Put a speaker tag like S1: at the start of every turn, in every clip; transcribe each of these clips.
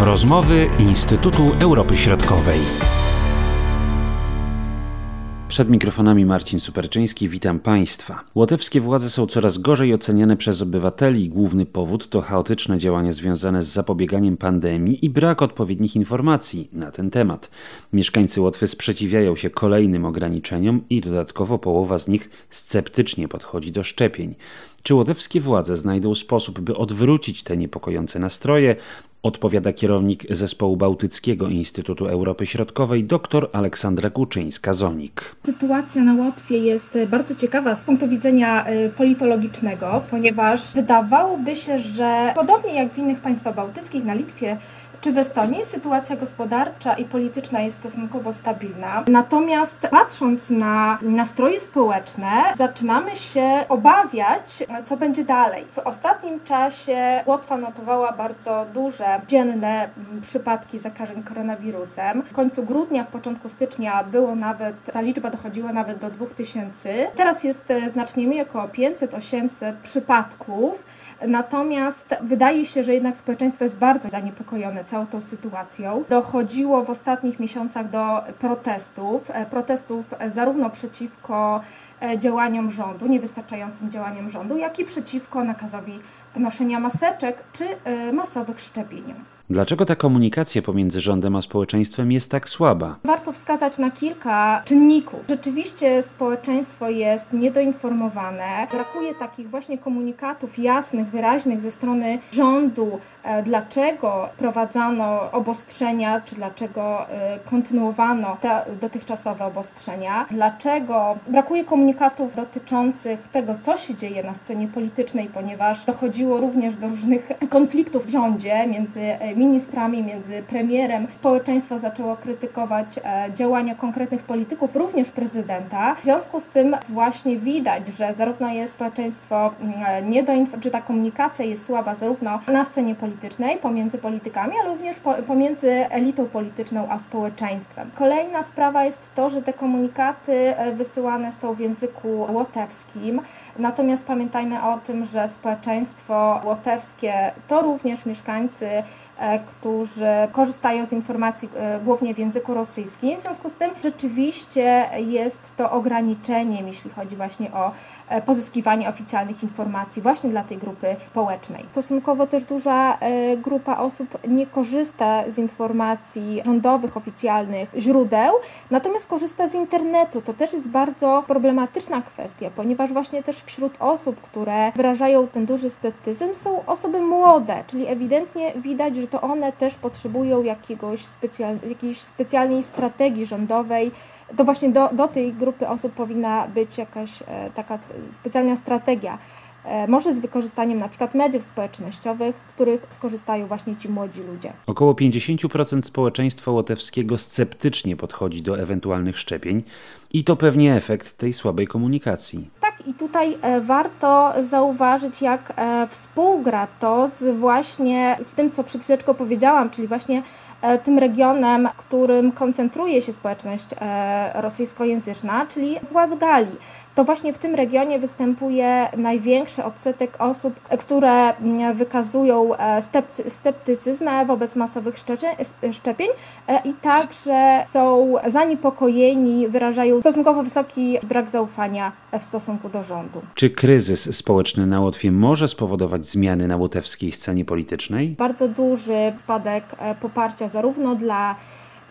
S1: Rozmowy Instytutu Europy Środkowej. Przed mikrofonami Marcin Superczyński, witam Państwa. Łotewskie władze są coraz gorzej oceniane przez obywateli. Główny powód to chaotyczne działania związane z zapobieganiem pandemii i brak odpowiednich informacji na ten temat. Mieszkańcy Łotwy sprzeciwiają się kolejnym ograniczeniom i dodatkowo połowa z nich sceptycznie podchodzi do szczepień. Czy łotewskie władze znajdą sposób, by odwrócić te niepokojące nastroje? Odpowiada kierownik Zespołu Bałtyckiego Instytutu Europy Środkowej dr Aleksandra Kuczyńska-Zonik.
S2: Sytuacja na Łotwie jest bardzo ciekawa z punktu widzenia y, politologicznego, ponieważ wydawałoby się, że podobnie jak w innych państwach bałtyckich, na Litwie czy w Estonii sytuacja gospodarcza i polityczna jest stosunkowo stabilna. Natomiast patrząc na nastroje społeczne, zaczynamy się obawiać, co będzie dalej. W ostatnim czasie Łotwa notowała bardzo duże dzienne mm, przypadki zakażeń koronawirusem. W końcu grudnia, w początku stycznia było nawet, ta liczba dochodziła nawet do 2000. Teraz jest e, znacznie mniej, około 500-800 przypadków. Natomiast wydaje się, że jednak społeczeństwo jest bardzo zaniepokojone całą tą sytuacją. Dochodziło w ostatnich miesiącach do protestów, e, protestów zarówno przeciwko e, działaniom rządu, niewystarczającym działaniom rządu, jak i przeciwko nakazowi noszenia maseczek czy e, masowych szczepień.
S1: Dlaczego ta komunikacja pomiędzy rządem a społeczeństwem jest tak słaba?
S2: Warto wskazać na kilka czynników. Rzeczywiście społeczeństwo jest niedoinformowane, brakuje takich właśnie komunikatów jasnych, wyraźnych ze strony rządu, e, dlaczego prowadzano obostrzenia, czy dlaczego e, kontynuowano te dotychczasowe obostrzenia, dlaczego brakuje komunikatów dotyczących tego, co się dzieje na scenie politycznej, ponieważ dochodziło również do różnych konfliktów w rządzie między e, ministrami, między premierem. Społeczeństwo zaczęło krytykować e, działania konkretnych polityków, również prezydenta. W związku z tym właśnie widać, że zarówno jest społeczeństwo mm, nie do czy ta komunikacja jest słaba zarówno na scenie politycznej pomiędzy politykami, ale również pomiędzy elitą polityczną a społeczeństwem. Kolejna sprawa jest to, że te komunikaty e, wysyłane są w języku łotewskim, natomiast pamiętajmy o tym, że społeczeństwo łotewskie to również mieszkańcy E, którzy korzystają z informacji e, głównie w języku rosyjskim. W związku z tym rzeczywiście jest to ograniczeniem, jeśli chodzi właśnie o e, pozyskiwanie oficjalnych informacji właśnie dla tej grupy społecznej. Stosunkowo też duża grupa osób nie korzysta z informacji rządowych, oficjalnych źródeł, natomiast korzysta z internetu. To też jest bardzo problematyczna kwestia, ponieważ właśnie też wśród osób, które wyrażają ten duży sceptycyzm są osoby młode, czyli ewidentnie widać, że to one też potrzebują jakiegoś specjal, jakiejś specjalnej strategii rządowej. To właśnie do, do tej grupy osób powinna być jakaś e, taka specjalna strategia. E, może z wykorzystaniem na przykład mediów społecznościowych, z których skorzystają właśnie ci młodzi ludzie.
S1: Około 50% społeczeństwa łotewskiego sceptycznie podchodzi do ewentualnych szczepień i to pewnie efekt tej słabej komunikacji.
S2: Tak, i tutaj e, warto zauważyć, jak e, współgra to z właśnie z tym, co przed chwileczką powiedziałam, czyli właśnie tym regionem, którym koncentruje się społeczność rosyjskojęzyczna, czyli w Ładgali to właśnie w tym regionie występuje największy odsetek osób, które mm, wykazują e, sceptycyzm wobec masowych szczepień e, i także są zaniepokojeni, wyrażają stosunkowo wysoki brak zaufania w stosunku do rządu.
S1: Czy kryzys społeczny na Łotwie może spowodować zmiany na łotewskiej scenie politycznej?
S2: Bardzo duży spadek e, poparcia zarówno dla,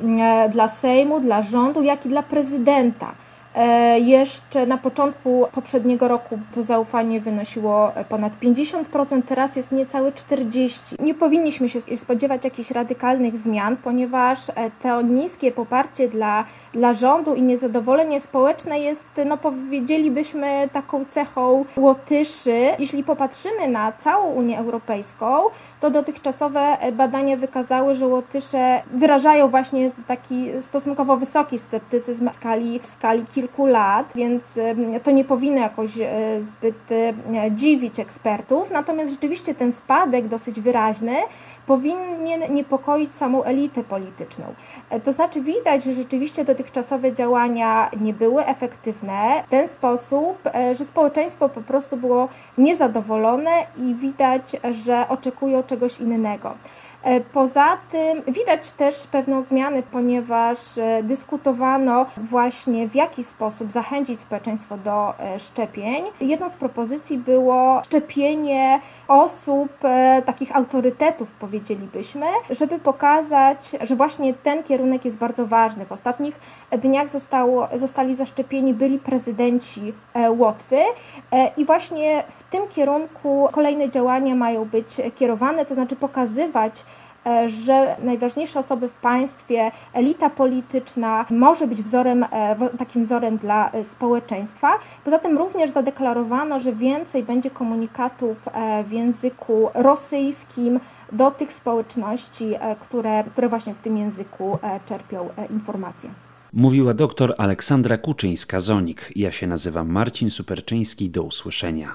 S2: mm, dla Sejmu, dla rządu, jak i dla prezydenta. E, jeszcze na początku poprzedniego roku to zaufanie wynosiło ponad 50%, teraz jest niecałe 40%. Nie powinniśmy się spodziewać jakichś radykalnych zmian, ponieważ e, to niskie poparcie dla, dla rządu i niezadowolenie społeczne jest, no powiedzielibyśmy, taką cechą Łotyszy. Jeśli popatrzymy na całą Unię Europejską, to dotychczasowe badania wykazały, że Łotysze wyrażają właśnie taki stosunkowo wysoki sceptycyzm w skali, w skali kilku lat, więc to nie powinno jakoś e, zbyt e, dziwić ekspertów. Natomiast rzeczywiście ten spadek dosyć wyraźny powinien niepokoić samą elitę polityczną. E, to znaczy widać, że rzeczywiście dotychczasowe działania nie były efektywne w ten sposób, że społeczeństwo po prostu było niezadowolone i widać, że oczekują czegoś innego. Poza tym widać też pewną zmianę, ponieważ dyskutowano właśnie w jaki sposób zachęcić społeczeństwo do szczepień. Jedną z propozycji było szczepienie osób, takich autorytetów powiedzielibyśmy, żeby pokazać, że właśnie ten kierunek jest bardzo ważny. W ostatnich dniach zostało, zostali zaszczepieni byli prezydenci Łotwy i właśnie w tym kierunku kolejne działania mają być kierowane, to znaczy pokazywać, e, że najważniejsze osoby w państwie, elita polityczna może być wzorem, e, takim wzorem dla e, społeczeństwa. Poza tym również zadeklarowano, że więcej będzie komunikatów w języku rosyjskim do tych społeczności, które, które właśnie w tym języku czerpią informacje.
S1: Mówiła doktor Aleksandra Kuczyńska-Zonik. Ja się nazywam Marcin Superczyński. Do usłyszenia.